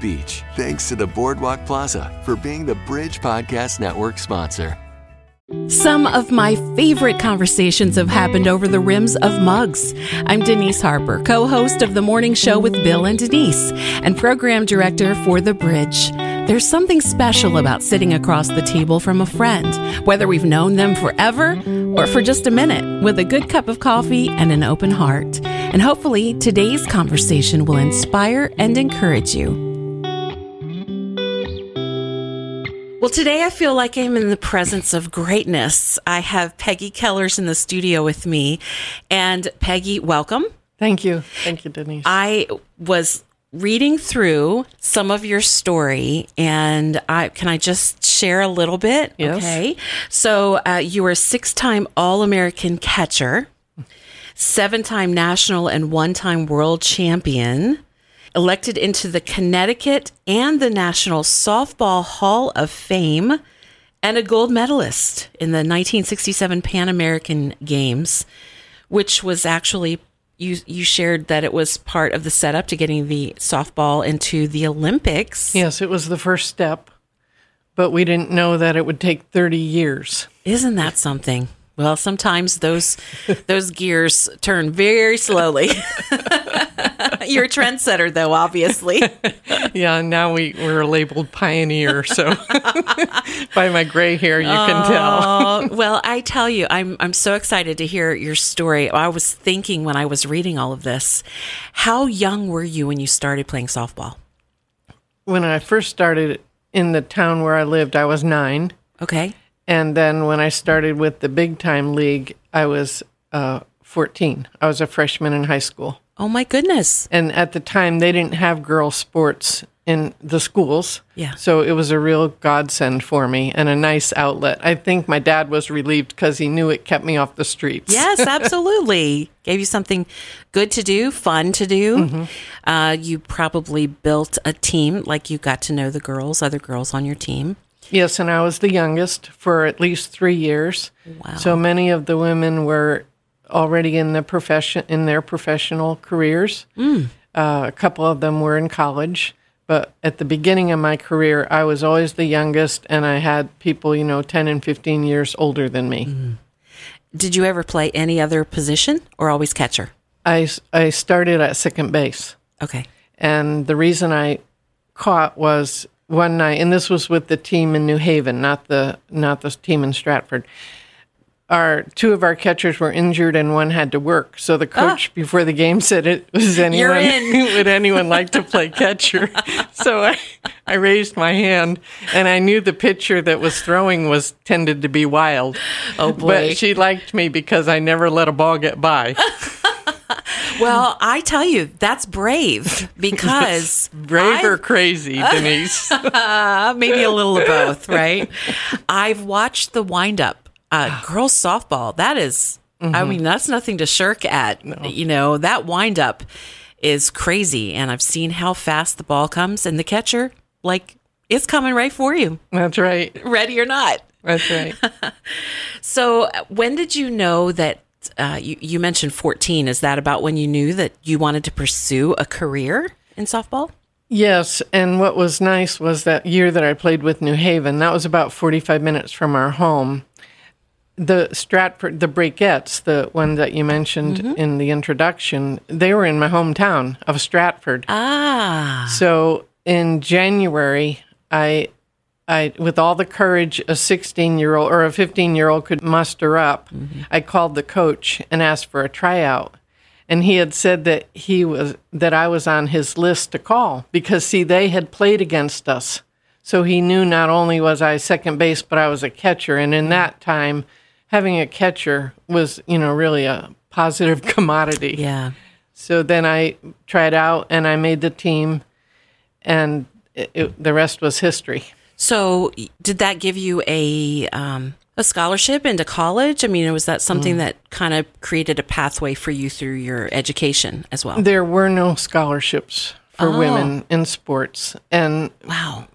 Beach. Thanks to the Boardwalk Plaza for being the Bridge Podcast Network sponsor. Some of my favorite conversations have happened over the rims of mugs. I'm Denise Harper, co host of The Morning Show with Bill and Denise, and program director for The Bridge. There's something special about sitting across the table from a friend, whether we've known them forever or for just a minute, with a good cup of coffee and an open heart. And hopefully, today's conversation will inspire and encourage you. Well, today I feel like I'm in the presence of greatness. I have Peggy Kellers in the studio with me. And Peggy, welcome. Thank you. Thank you, Denise. I was reading through some of your story and I can I just share a little bit? Yes. Okay. So uh, you were a six-time All-American catcher, seven-time national and one-time world champion elected into the Connecticut and the National Softball Hall of Fame, and a gold medalist in the 1967 Pan American Games, which was actually you you shared that it was part of the setup to getting the softball into the Olympics. yes, it was the first step, but we didn't know that it would take 30 years. Isn't that something? Well, sometimes those those gears turn very slowly. You're a trendsetter, though, obviously. Yeah, now we, we're labeled pioneer, so by my gray hair, you can tell. Oh, well, I tell you, I'm I'm so excited to hear your story. I was thinking when I was reading all of this, how young were you when you started playing softball? When I first started in the town where I lived, I was nine. Okay. And then when I started with the big time league, I was uh, 14. I was a freshman in high school. Oh my goodness. And at the time, they didn't have girl sports in the schools. Yeah. So it was a real godsend for me and a nice outlet. I think my dad was relieved because he knew it kept me off the streets. Yes, absolutely. Gave you something good to do, fun to do. Mm-hmm. Uh, you probably built a team, like you got to know the girls, other girls on your team. Yes, and I was the youngest for at least three years. Wow. So many of the women were already in the profession in their professional careers. Mm. Uh, a couple of them were in college, but at the beginning of my career, I was always the youngest, and I had people, you know, ten and fifteen years older than me. Mm. Did you ever play any other position or always catcher? I I started at second base. Okay. And the reason I caught was one night, and this was with the team in New Haven, not the not the team in Stratford. Our two of our catchers were injured, and one had to work. So the ah. coach before the game said, "It was anyone would anyone like to play catcher?" so I I raised my hand, and I knew the pitcher that was throwing was tended to be wild. Oh, boy. But she liked me because I never let a ball get by. Well, I tell you, that's brave because Brave or crazy, Denise. Uh, maybe a little of both, right? I've watched the wind up. Uh, girls softball. That is, I mean, that's nothing to shirk at. You know, that wind up is crazy. And I've seen how fast the ball comes and the catcher, like, it's coming right for you, That's right. ready or not. That's right. So, when did you know that? Uh, you, you mentioned 14. Is that about when you knew that you wanted to pursue a career in softball? Yes, and what was nice was that year that I played with New Haven, that was about 45 minutes from our home. The Stratford, the Breakettes, the one that you mentioned in the introduction, they were in my hometown of Stratford. Ah, So in January, I, I, with all the courage a 16 year old or a 15 year old could muster up, I called the coach and asked for a tryout. And he had said that he was that I was on his list to call because see they had played against us. So he knew not only was I second base, but I was a catcher. And in that time, having a catcher was, you know, really a positive commodity. yeah. So then I tried out and I made the team. and it, it, the rest was history. So, did that give you a um, a scholarship into college? I mean, was that something that kind of created a pathway for you through your education as well? There were no scholarships for Oh. women in sports, and Wow.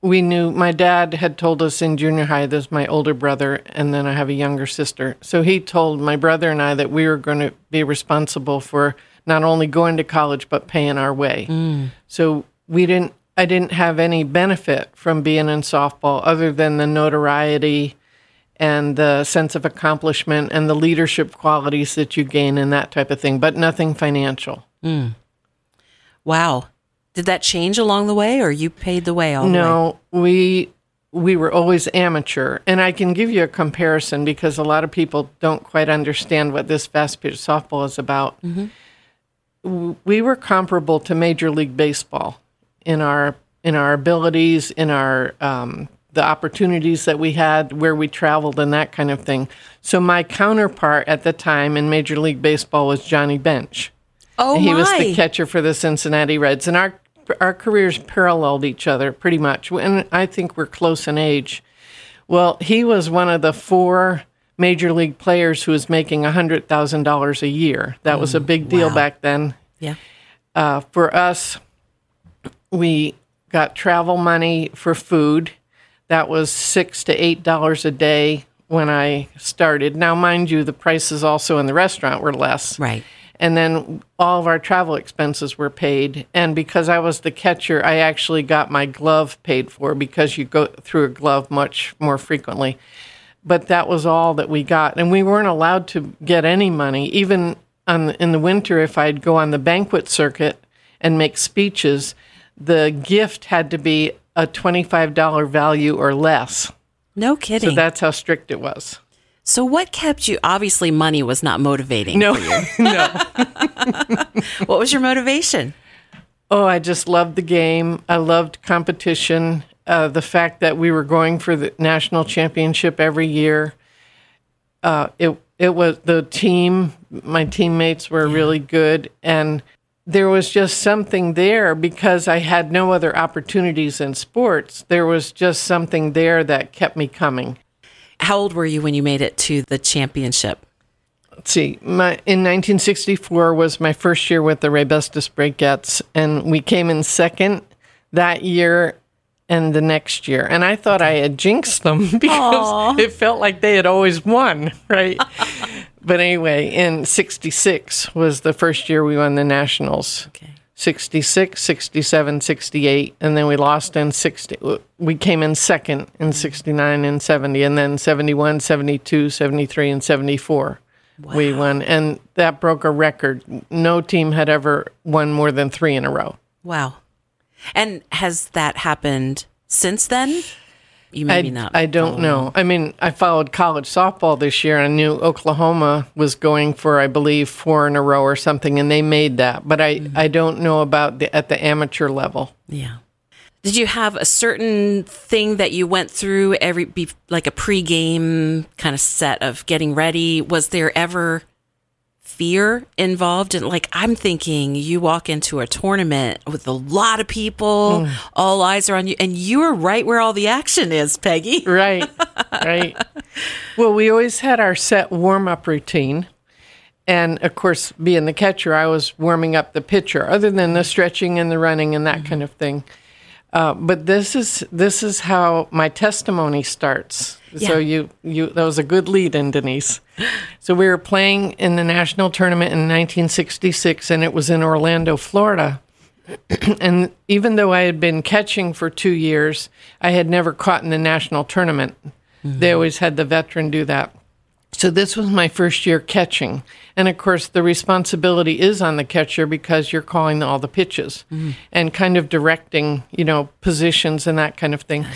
we knew my dad had told us in junior high there's my older brother and then i have a younger sister so he told my brother and i that we were going to be responsible for not only going to college but paying our way so we didn't i didn't have any benefit from being in softball other than the notoriety and the sense of accomplishment and the leadership qualities that you gain and that type of thing but nothing financial hmm. Wow. Did that change along the way, or you paid the way all the way? No, we we were always amateur, and I can give you a comparison because a lot of people don't quite understand what this fast pitch softball is about. Mm-hmm. W- We were comparable to Major League Baseball in our in our abilities, in our um, the opportunities that we had, where we traveled, and that kind of thing. So my counterpart at the time in Major League Baseball was Johnny Bench. Oh He my! was the catcher for the Cincinnati Reds, and our our careers paralleled each other pretty much, and I think we're close in age. Well, he was one of the four major league players who was making hundred thousand dollars a year. That was a big deal wow. back then. yeah. Uh, for us, we got travel money for food. That was six to eight dollars a day when I started. Now, mind you, the prices also in the restaurant were less. Right. And then all of our travel expenses were paid. And because I was the catcher, I actually got my glove paid for because you go through a glove much more frequently. But that was all that we got. And we weren't allowed to get any money. Even on in the winter, if I'd go on the banquet circuit and make speeches, the gift had to be a $25 value or less. No kidding. So that's how strict it was. So, what kept you? Obviously, money was not motivating. No, no. What was your motivation? Oh, I just loved the game. I loved competition. Uh, the fact that we were going for the national championship every year. Uh, it it was the team. My teammates were really good, and there was just something there because I had no other opportunities in sports. There was just something there that kept me coming. How old were you when you made it to the championship? Let's see, my in 1964 was my first year with the Raybestos Breakettes, and we came in second that year and the next year. And I thought I had jinxed them because it felt like they had always won, right? but anyway, in 66 was the first year we won the Nationals. Okay. 66, 67, 68, and then we lost in 60. We came in second in mm-hmm. 69 and 70, and then 71, 72, 73, and 74. We won, and that broke a record. No team had ever won more than three in a row. Wow. And has that happened since then? You maybe I, not. I don't know. I mean, I followed college softball this year. and I knew Oklahoma was going for, I believe, four in a row or something, and they made that. But I, Mm-hmm. I don't know about the at the amateur level. Yeah. Did you have a certain thing that you went through every like a pregame kind of set of getting ready? Was there ever fear involved? And like I'm thinking, you walk into a tournament with a lot of people, all eyes are on you, and you are right where all the action is, Peggy. Right, right. Well, we always had our set warm up routine. And of course, being the catcher, I was warming up the pitcher, other than the stretching and the running and that kind of thing. Uh, but this is this is how my testimony starts. So you you that was a good lead in Denise. So we were playing in the national tournament in 1966, and it was in Orlando, Florida. and even though I had been catching for two years, I had never caught in the national tournament. Mm-hmm. They always had the veteran do that. So this was my first year catching. And of course, the responsibility is on the catcher because you're calling all the pitches mm-hmm. and kind of directing, you know, positions and that kind of thing.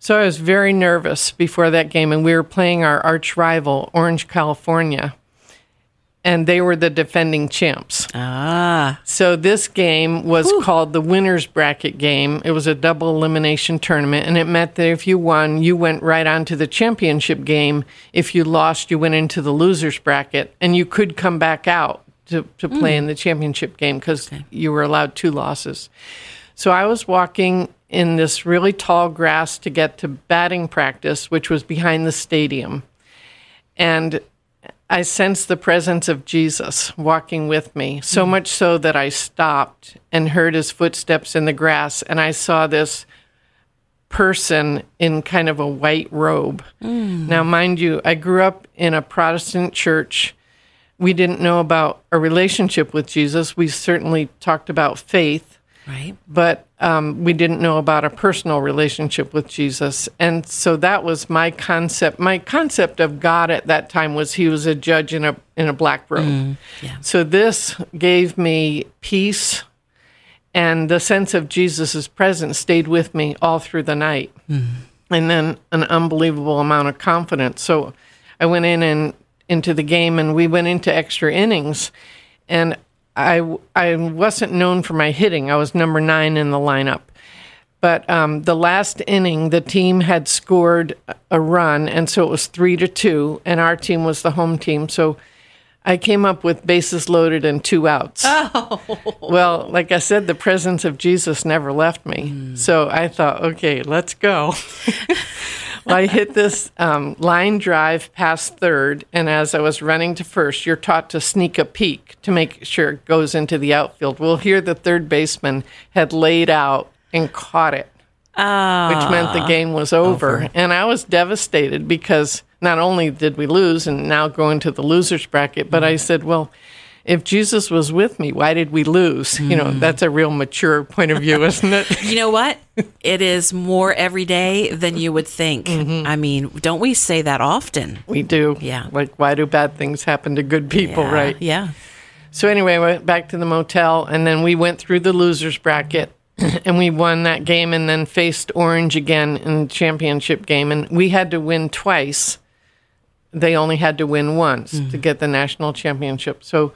So I was very nervous before that game, and we were playing our arch rival, Orange, California, and they were the defending champs. Ah, So this game was called the winners bracket game. It was a double elimination tournament, and it meant that if you won, you went right on to the championship game. If you lost, you went into the losers bracket, and you could come back out to, to play in the championship game because you were allowed two losses. So I was walking in this really tall grass to get to batting practice, which was behind the stadium. And I sensed the presence of Jesus walking with me, so mm-hmm. much so that I stopped and heard his footsteps in the grass, and I saw this person in kind of a white robe. Mm. Now, mind you, I grew up in a Protestant church. We didn't know about a relationship with Jesus. We certainly talked about faith, Right. but um, we didn't know about a personal relationship with Jesus. And so that was my concept. My concept of God at that time was he was a judge in a in a black robe. yeah. So this gave me peace and the sense of Jesus' presence stayed with me all through the night. And then an unbelievable amount of confidence. So I went in and into the game and we went into extra innings and I, I wasn't known for my hitting. I was number nine in the lineup. But um, the last inning, the team had scored a run, and so it was three to two, and our team was the home team. So I came up with bases loaded and two outs. Oh. Well, like I said, the presence of Jesus never left me. So I thought, okay, let's go. I hit this um, line drive past third, and as I was running to first, you're taught to sneak a peek to make sure it goes into the outfield. Well, here the third baseman had laid out and caught it which meant the game was over. And I was devastated because not only did we lose and now go into the losers bracket, but I said, well, if Jesus was with me, why did we lose? You know, that's a real mature point of view, isn't it? You know what? it is more every day than you would think. Mm-hmm. I mean, don't we say that often? we do. Yeah. Like, why do bad things happen to good people, Yeah, right? Yeah. So anyway, I went back to the motel, and then we went through the losers bracket, and we won that game, and then faced Orange again in the championship game, and we had to win twice. They only had to win once to get the national championship. So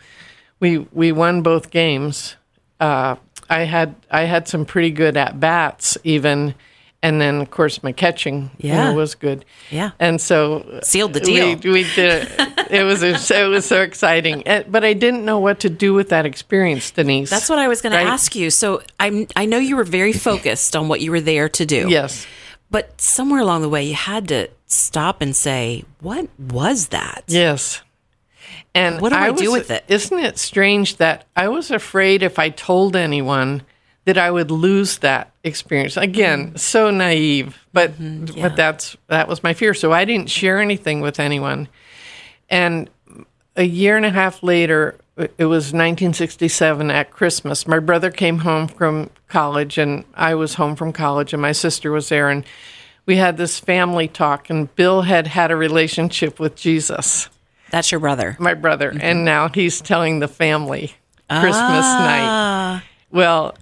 we we won both games. Uh, I had I had some pretty good at bats even, and then of course my catching you know, Yeah. was good. Yeah. and so Sealed the deal. we, we did it. It was it was so exciting, but I didn't know what to do with that experience, Denise. That's what I was going Right. to ask you. So I'm, I know you were very focused on what you were there to do. Yes, But somewhere along the way, you had to stop and say, what was that? yes. And What do I do was- with it? Isn't it strange that I was afraid if I told anyone that I would lose that experience? Again, so naive, but Mm-hmm. yeah. but that's that was my fear. So I didn't share anything with anyone. And a year and a half later, it was 1967 at Christmas. My brother came home from college, and I was home from college, and my sister was there, and we had this family talk. And Bill had had a relationship with Jesus, That's your brother. my brother, Mm-hmm. and now he's telling the family Christmas night. Ah, Well,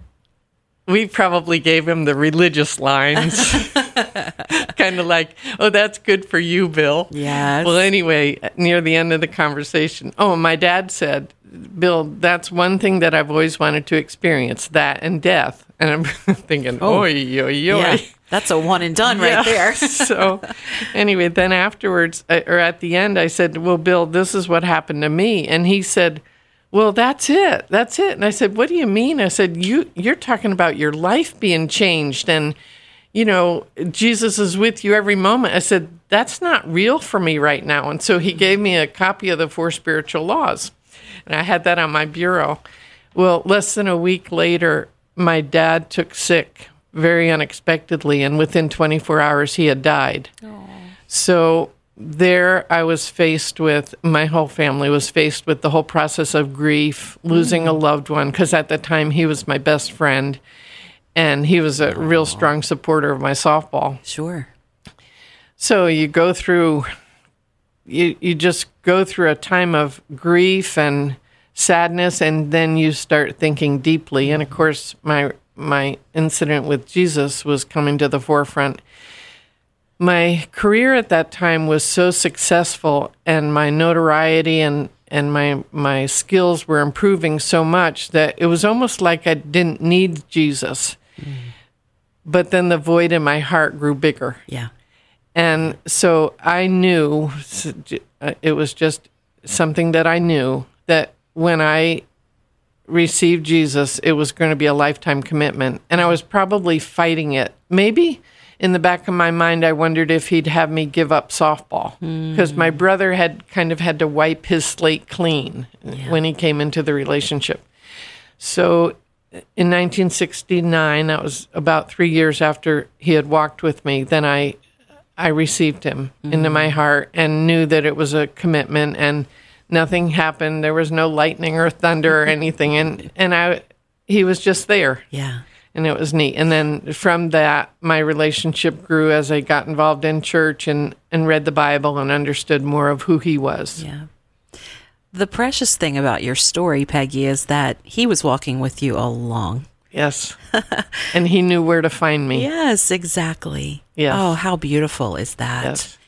we probably gave him the religious lines. kind of like, oh, that's good for you, Bill. Yes. Well, anyway, near the end of the conversation, oh, my dad said, Bill, that's one thing that I've always wanted to experience that and death. And I'm thinking, oh, oi, oi, oi. yeah. That's a one and done Yeah. right there. so, anyway, then afterwards, uh, or at the end, I said, Well, Bill, this is what happened to me. And he said, Well, that's it. That's it. And I said, What do you mean? I said, you, You're talking about your life being changed and, you know, Jesus is with you every moment. I said, That's not real for me right now. And so he gave me a copy of the Four Spiritual Laws. And I had that on my bureau. Well, less than a week later, my dad took sick very unexpectedly, and within 24 hours, he had died. So there I was faced with, my whole family was faced with the whole process of grief, losing a mm. loved one, because at the time he was my best friend and he was a real strong supporter of my softball. Sure. So you go through, you, you just go through a time of grief and sadness, and then you start thinking deeply. And of mm. course, my my incident with Jesus was coming to the forefront. My career at that time was so successful, and my notoriety and and my my skills were improving so much that it was almost like I didn't need Jesus. But then the void in my heart grew bigger. Yeah. And so I knew uh, it was just something that I knew that when I received Jesus, it was going to be a lifetime commitment. And I was probably fighting it. Maybe in the back of my mind, I wondered if he'd have me give up softball hmm. because my brother had kind of had to wipe his slate clean uh, when he came into the relationship. So uh, in 1969, that was about three years after he had walked with me, then I I received him hmm. into my heart and knew that it was a commitment and nothing happened. There was no lightning or thunder or anything. And, and I, he was just there Yeah. and it was neat. And then from that, my relationship grew as I got involved in church and, and read the Bible and understood more of who he was. Yeah. The precious thing about your story, Peggy, is that he was walking with you all along. Yes. and he knew where to find me. Yes, exactly. Yes. Oh, how beautiful is that? Yes.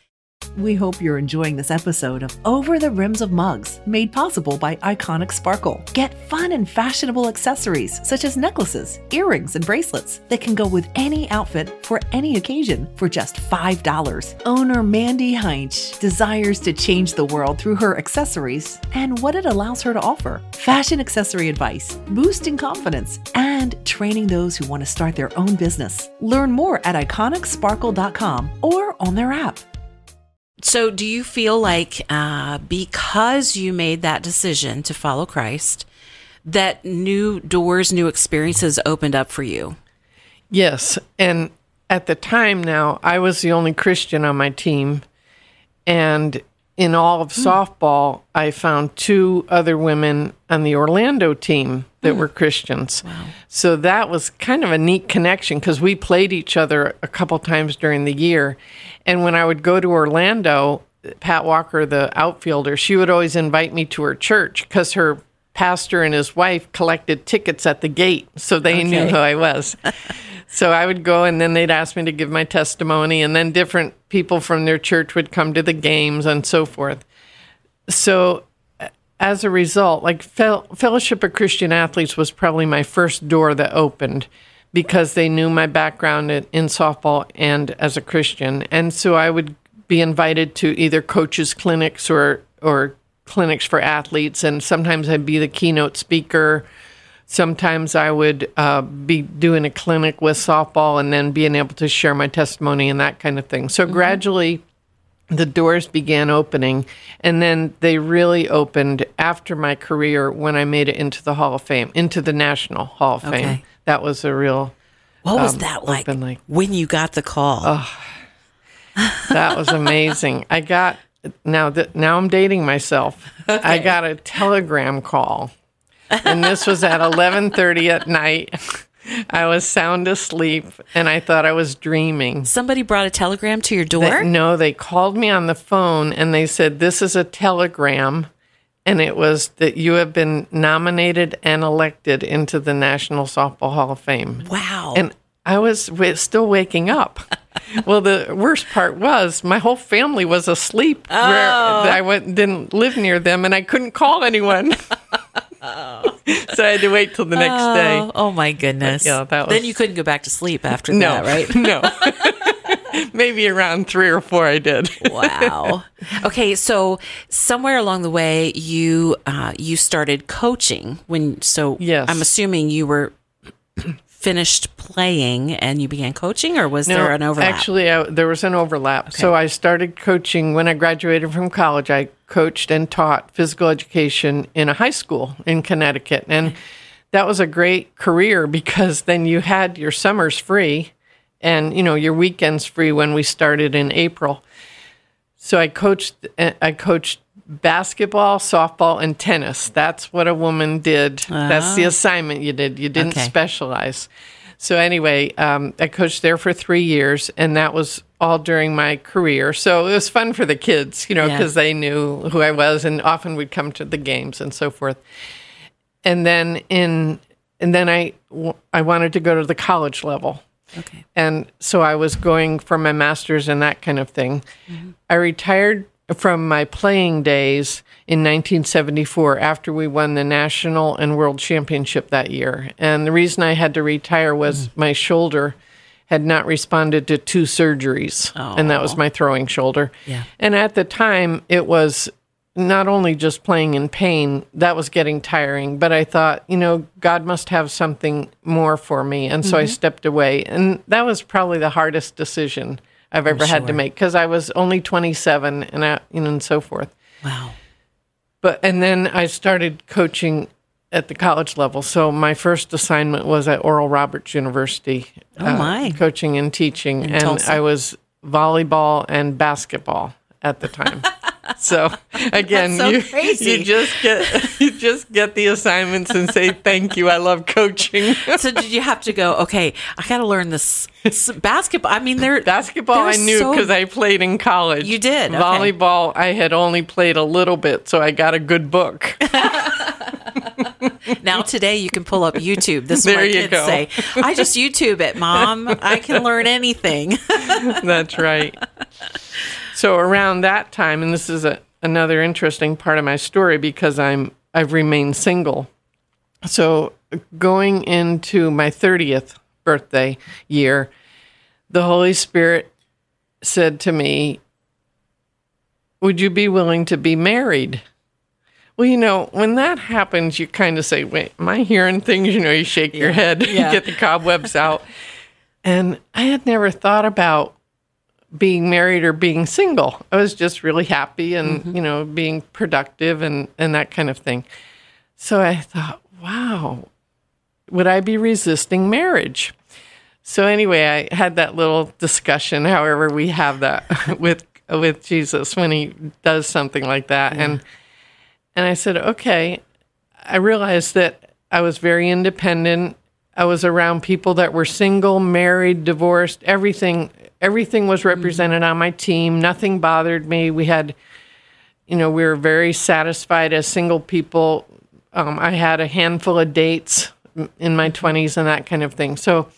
We hope you're enjoying this episode of Over the Rims of Mugs, made possible by Iconic Sparkle. Get fun and fashionable accessories such as necklaces, earrings, and bracelets that can go with any outfit for any occasion for just $5. Owner Mandy Heinch desires to change the world through her accessories and what it allows her to offer fashion accessory advice, boosting confidence, and training those who want to start their own business. Learn more at iconicsparkle.com or on their app. So, do you feel like uh, because you made that decision to follow Christ, that new doors, new experiences opened up for you? Yes. And at the time now, I was the only Christian on my team. And in all of hmm. softball, I found two other women on the Orlando team that hmm. were Christians. Wow. So that was kind of a neat connection because we played each other a couple times during the year. And when I would go to Orlando, Pat Walker, the outfielder, she would always invite me to her church because her pastor and his wife collected tickets at the gate. So they knew who I was. So I would go and then they'd ask me to give my testimony, and then different people from their church would come to the games and so forth. So as a result, like Fel- Fellowship of Christian Athletes was probably my first door that opened because they knew my background in, in softball and as a Christian. And so I would be invited to either coaches clinics or or clinics for athletes and sometimes I'd be the keynote speaker sometimes I would uh, be doing a clinic with softball and then being able to share my testimony and that kind of thing. So gradually, the doors began opening, and then they really opened after my career when I made it into the Hall of Fame, into the National Hall of Fame. Okay. That was a real. What was Um, that like, open, like- when you got the call? That was amazing. I got now that now I'm dating myself. I got a telegram call, and this was at 11:30 at night. I was sound asleep, and I thought I was dreaming. Somebody brought a telegram to your door? They- no, they called me on the phone and they said, This is a telegram. And it was that you have been nominated and elected into the National Softball Hall of Fame. wow. And I was wa- still waking up. well, the worst part was my whole family was asleep. Where oh. I went, didn't live near them, and I couldn't call anyone. so I had to wait till the next day. Oh, oh my goodness. Yeah, that then you couldn't go back to sleep after No, that, right? no. Maybe around three or four, I did. wow. Okay, so somewhere along the way, you uh, you started coaching when. So Yes. I'm assuming you were finished playing and you began coaching, or was there an overlap? Actually, I, there was an overlap. So I started coaching when I graduated from college. I coached and taught physical education in a high school in Connecticut. And that was a great career because then you had your summers free and, you know, your weekends free when we started in April. So I coached I coached basketball, softball and tennis. That's what a woman did. That's the assignment you did. You didn't Okay. specialize. So anyway, um, I coached there for three years, and that was all during my career. So it was fun for the kids, you know, Yeah. because they knew who I was, and often would come to the games and so forth. And then in and then I, I wanted to go to the college level. okay. And so I was going for my master's and that kind of thing. I retired from my playing days in 1974 after we won the national and world championship that year. And the reason I had to retire was hmm. my shoulder had not responded to two surgeries, and that was my throwing shoulder. Yeah. And at the time, it was not only just playing in pain, that was getting tiring, but I thought, you know, God must have something more for me. And so I mm-hmm. stepped away. And that was probably the hardest decision I've ever had to make because I was only 27 and, I, you know, and so forth. Wow. But and then I started coaching at the college level. So my first assignment was at Oral Roberts University. uh, Oh, my. Coaching and teaching, and Tulsa. I was volleyball and basketball at the time. so again, so you you just get you just get the assignments and say thank you. I love coaching. So did you have to go? Okay, I got to learn this basketball. I mean, they're Basketball, I they're knew so- because I played in college. You did? Okay. Volleyball, I had only played a little bit, so I got a good book. Now today you can pull up YouTube. This is There what you kids go. say. I just YouTube it, mom. I can learn anything. That's right. So around that time, and this is a, another interesting part of my story because I'm I've remained single. So going into my 30th birthday year, the Holy Spirit said to me, "Would you be willing to be married?" Well, you know, when that happens, you kind of say, "Wait, am I hearing things?" You know, you shake your head, Yeah. get the cobwebs out. And I had never thought about being married or being single. I was just really happy and, mm-hmm. you know, being productive and, and that kind of thing. So I thought, wow, would I be resisting marriage? So anyway, I had that little discussion, however we have that with with Jesus when he does something like that. And and I said, okay, I realized that I was very independent. I was around people that were single, married, divorced, everything everything was represented on my team. Nothing bothered me. We had you know, we were very satisfied as single people. Um, I had a handful of dates in my 20s and that kind of thing. So,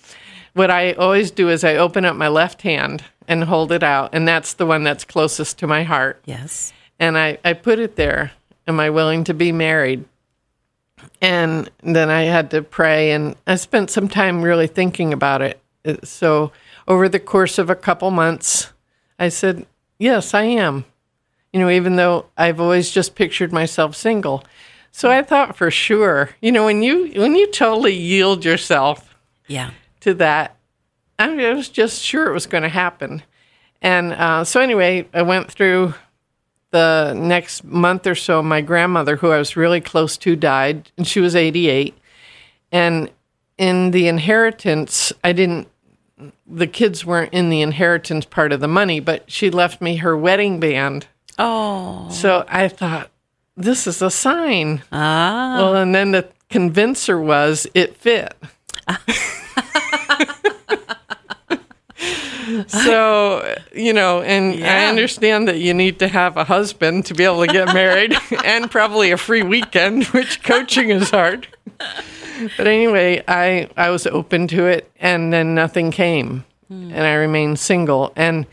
what I always do is I open up my left hand and hold it out, and that's the one that's closest to my heart Yes. and I, I put it there. Am I willing to be married? And then I had to pray, and I spent some time really thinking about it. Uh, So, over the course of a couple months, I said, Yes, I am. You know, even though I've always just pictured myself single. So I thought for sure, you know, when you when you totally yield yourself Yeah. to that. I was just sure it was going to happen. And uh, so, anyway, I went through the next month or so. My grandmother, who I was really close to, died, and she was 88. And in the inheritance, I didn't, the kids weren't in the inheritance part of the money, but she left me her wedding band. Oh. So I thought, this is a sign. Ah. Well, and then the convincer was it fit. so, you know, and I understand that you need to have a husband to be able to get married and probably a free weekend, which coaching is hard. But anyway, I, I was open to it and then nothing came hmm. and I remained single. And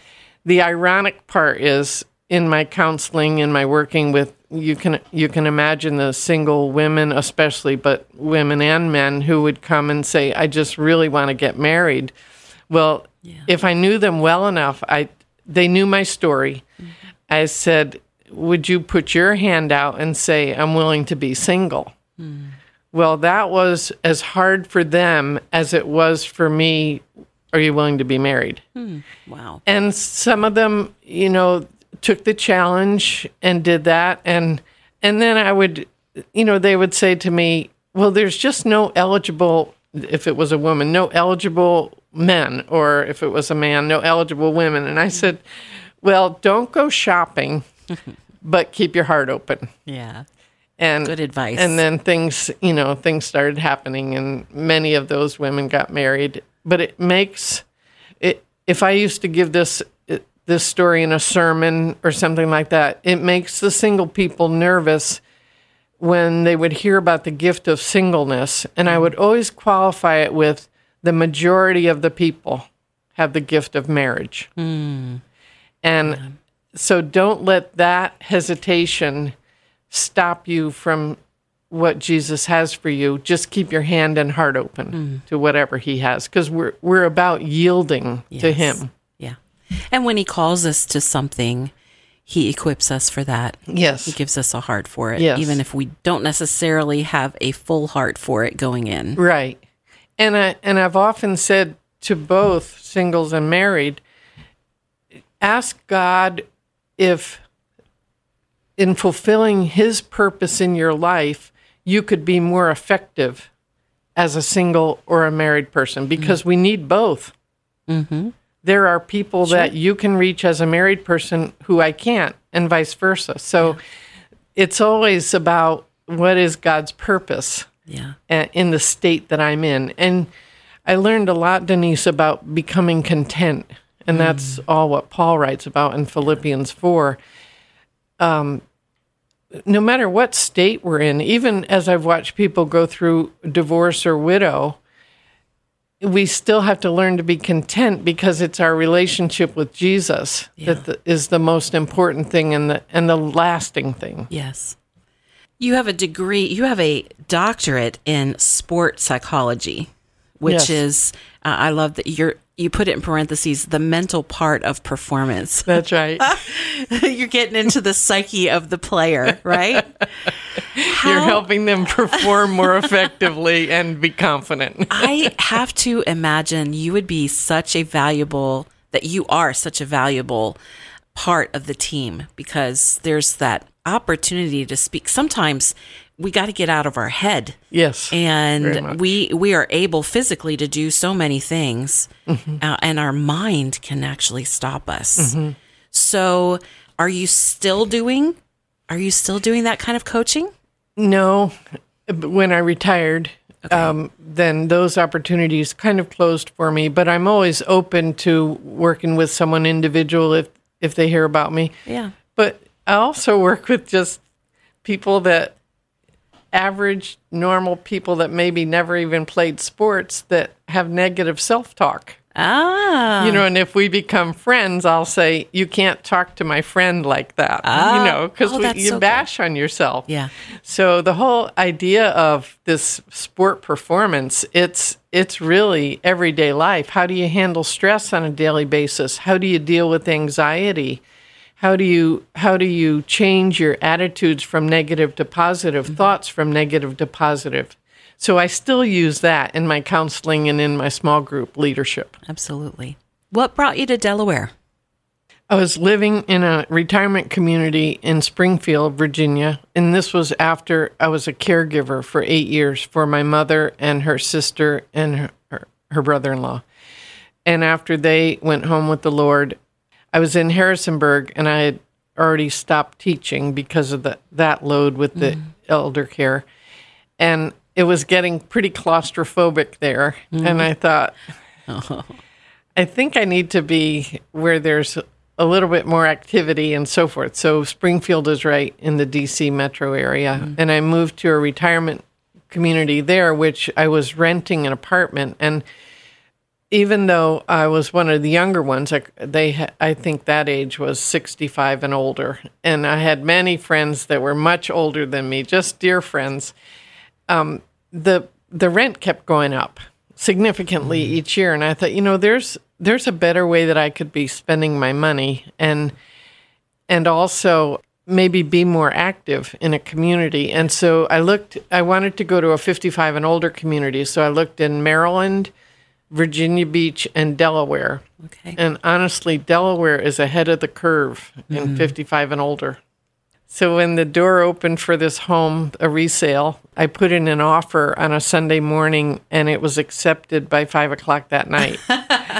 the ironic part is in my counseling and my working with you can you can imagine the single women especially but women and men who would come and say I just really want to get married. Well, if I knew them well enough, I they knew my story. Mm-hmm. I said, "Would you put your hand out and say I'm willing to be single?" Hmm. Well, that was as hard for them as it was for me. Are you willing to be married? Hmm, wow. And some of them, you know, took the challenge and did that. And and then I would, you know, they would say to me, "Well, there's just no eligible. If it was a woman, no eligible men, or if it was a man, no eligible women." And I hmm. said, "Well, don't go shopping, but keep your heart open." Yeah. And Good advice. And then things, you know, things started happening, and many of those women got married. But it makes it. If I used to give this this story in a sermon or something like that, it makes the single people nervous when they would hear about the gift of singleness. And I would always qualify it with the majority of the people have the gift of marriage. Hmm. And so don't let that hesitation stop you from what Jesus has for you. Just keep your hand and heart open mm. to whatever he has because we're we're about yielding to him. Yeah. And when he calls us to something, He equips us for that. Yes. He gives us a heart for it, Yes. even if we don't necessarily have a full heart for it going in. Right. And I and I've often said to both singles and married, ask God if in fulfilling his purpose in your life, you could be more effective as a single or a married person because we need both. Mm-hmm. There are people that you can reach as a married person who I can't, and vice versa. So it's always about what is God's purpose Yeah. in the state that I'm in. And I learned a lot, Denise, about becoming content. And that's mm. all what Paul writes about in Philippians 4. Um, no matter what state we're in, even as I've watched people go through divorce or widow, we still have to learn to be content because it's our relationship with Jesus that the, is the most important thing and the and the lasting thing. Yes. You have a degree, you have a doctorate in sport psychology, which Yes. is, uh, I love that you're, you put it in parentheses, the mental part of performance. That's right. you're getting into the psyche of the player, right? You're helping them perform more effectively and be confident. I have to imagine you would be such a valuable, that you are such a valuable part of the team because there's that opportunity to speak. Sometimes we got to get out of our head. Yes. and we we are able physically to do so many things Mm-hmm. uh, and our mind can actually stop us so are you still doing are you still doing that kind of coaching No, when I retired, um, then those opportunities kind of closed for me. But I'm always open to working with someone individual if if they hear about me. yeah But I also work with just people that average, normal people that maybe never even played sports that have negative self talk. ah you know, and if we become friends, I'll say, you can't talk to my friend like that, Ah. you know, because Oh, you so good. bash on yourself. Yeah. So the whole idea of this sport performance, it's it's really everyday life. How do you handle stress on a daily basis? How do you deal with anxiety? How do you how do you change your attitudes from negative to positive, Mm-hmm. thoughts from negative to positive? So I still use that in my counseling and in my small group leadership. absolutely what brought you to delaware I was living in a retirement community in Springfield, Virginia, and this was after I was a caregiver for eight years for my mother and her sister and her, her, her brother in law. And after they went home with the Lord, I was in Harrisonburg and I had already stopped teaching because of the, that load with the mm. elder care. And it was getting pretty claustrophobic there. And I mm. thought, I think I need to be where there's a little bit more activity and so forth. So Springfield is right in the DC metro area. Mm. And I moved to a retirement community there, which I was renting an apartment. And even though I was one of the younger ones, I, they I think that age was 65 and older. And I had many friends that were much older than me, just dear friends. Um, the the rent kept going up significantly each year, and I thought, you know, there's there's a better way that I could be spending my money, and and also maybe be more active in a community. And so I looked. I wanted to go to a 55 and older community, so I looked in Maryland, Virginia Beach, and Delaware. okay And honestly, Delaware is ahead of the curve in mm-hmm. 55 and older. So when the door opened for this home, a resale, I put in an offer on a Sunday morning, and it was accepted by five o'clock that night.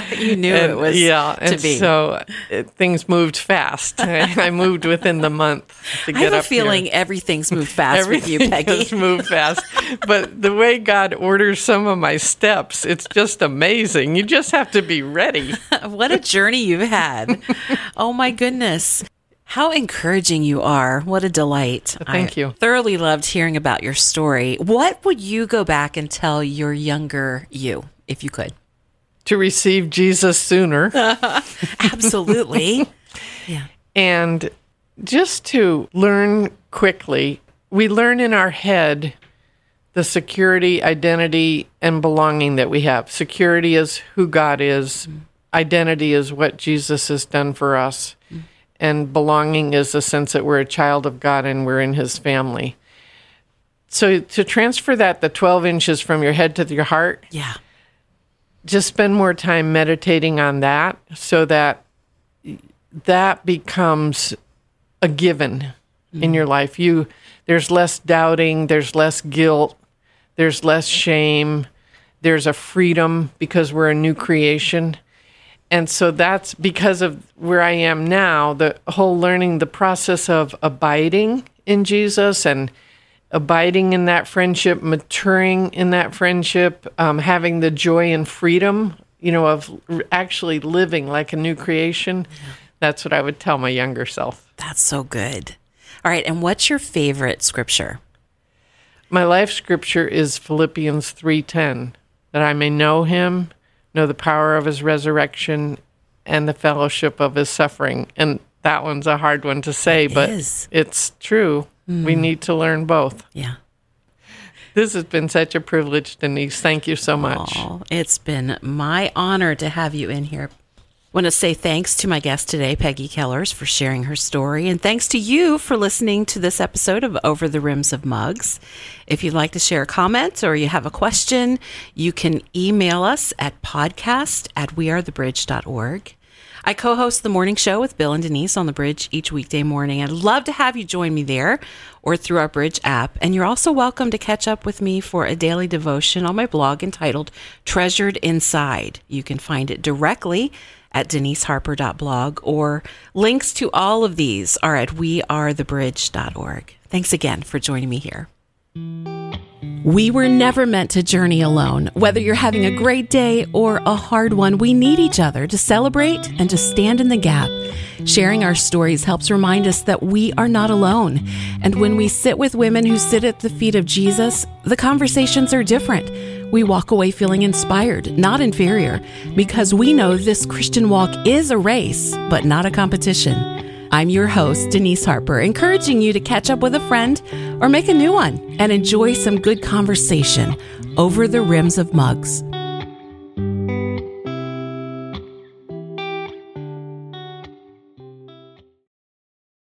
you knew And, it was yeah, to and be so it, things moved fast. I moved within the month to get i have a up here. feeling everything's moved fast with you Everything peggy has moved fast. but the way God orders some of my steps, it's just amazing. You just have to be ready. what a journey you've had. oh my goodness. How encouraging you are. What a delight. Thank I you. Thoroughly loved hearing about your story. What would you go back and tell your younger you if you could? To receive Jesus sooner Absolutely. yeah. and just to learn quickly. We learn in our head the security, identity, and belonging that we have. Security is who God is, mm-hmm. identity is what Jesus has done for us. Mm-hmm. and belonging is the sense that we're a child of God and we're in His family. So to transfer that the 12 inches from your head to your heart, Yeah. Just spend more time meditating on that so that that becomes a given in your life. You there's less doubting there's less guilt there's less shame there's a freedom because we're a new creation. And so that's because of where i am now the whole learning the process of abiding in jesus and abiding in that friendship, maturing in that friendship, um, having the joy and freedom, you know, of r- actually living like a new creation. That's what I would tell my younger self. That's so good. All right. And what's your favorite scripture? My life scripture is Philippians 3:10, that I may know him, know the power of his resurrection and the fellowship of his suffering. And that one's a hard one to say, but is. it's true. We mm. need to learn both. Yeah. This has been such a privilege, Denise. Thank you so much. Oh, it's been my honor to have you in here. I want to say thanks to my guest today, Peggy Kellers, for sharing her story. And thanks to you for listening to this episode of Over the Rims of Mugs. If you'd like to share a comment or you have a question, you can email us at podcast at wearethebridge.org. I co host the morning show with Bill and Denise on the bridge each weekday morning. I'd love to have you join me there or through our Bridge app. And you're also welcome to catch up with me for a daily devotion on my blog entitled Treasured Inside. You can find it directly at deniseharper.blog or links to all of these are at wearethebridge.org. Thanks again for joining me here. We were never meant to journey alone. Whether you're having a great day or a hard one, we need each other to celebrate and to stand in the gap. Sharing our stories helps remind us that we are not alone. And when we sit with women who sit at the feet of Jesus, the conversations are different. We walk away feeling inspired, not inferior, because we know this Christian walk is a race, but not a competition. I'm your host, Denise Harper, encouraging you to catch up with a friend or make a new one and enjoy some good conversation over the rims of mugs.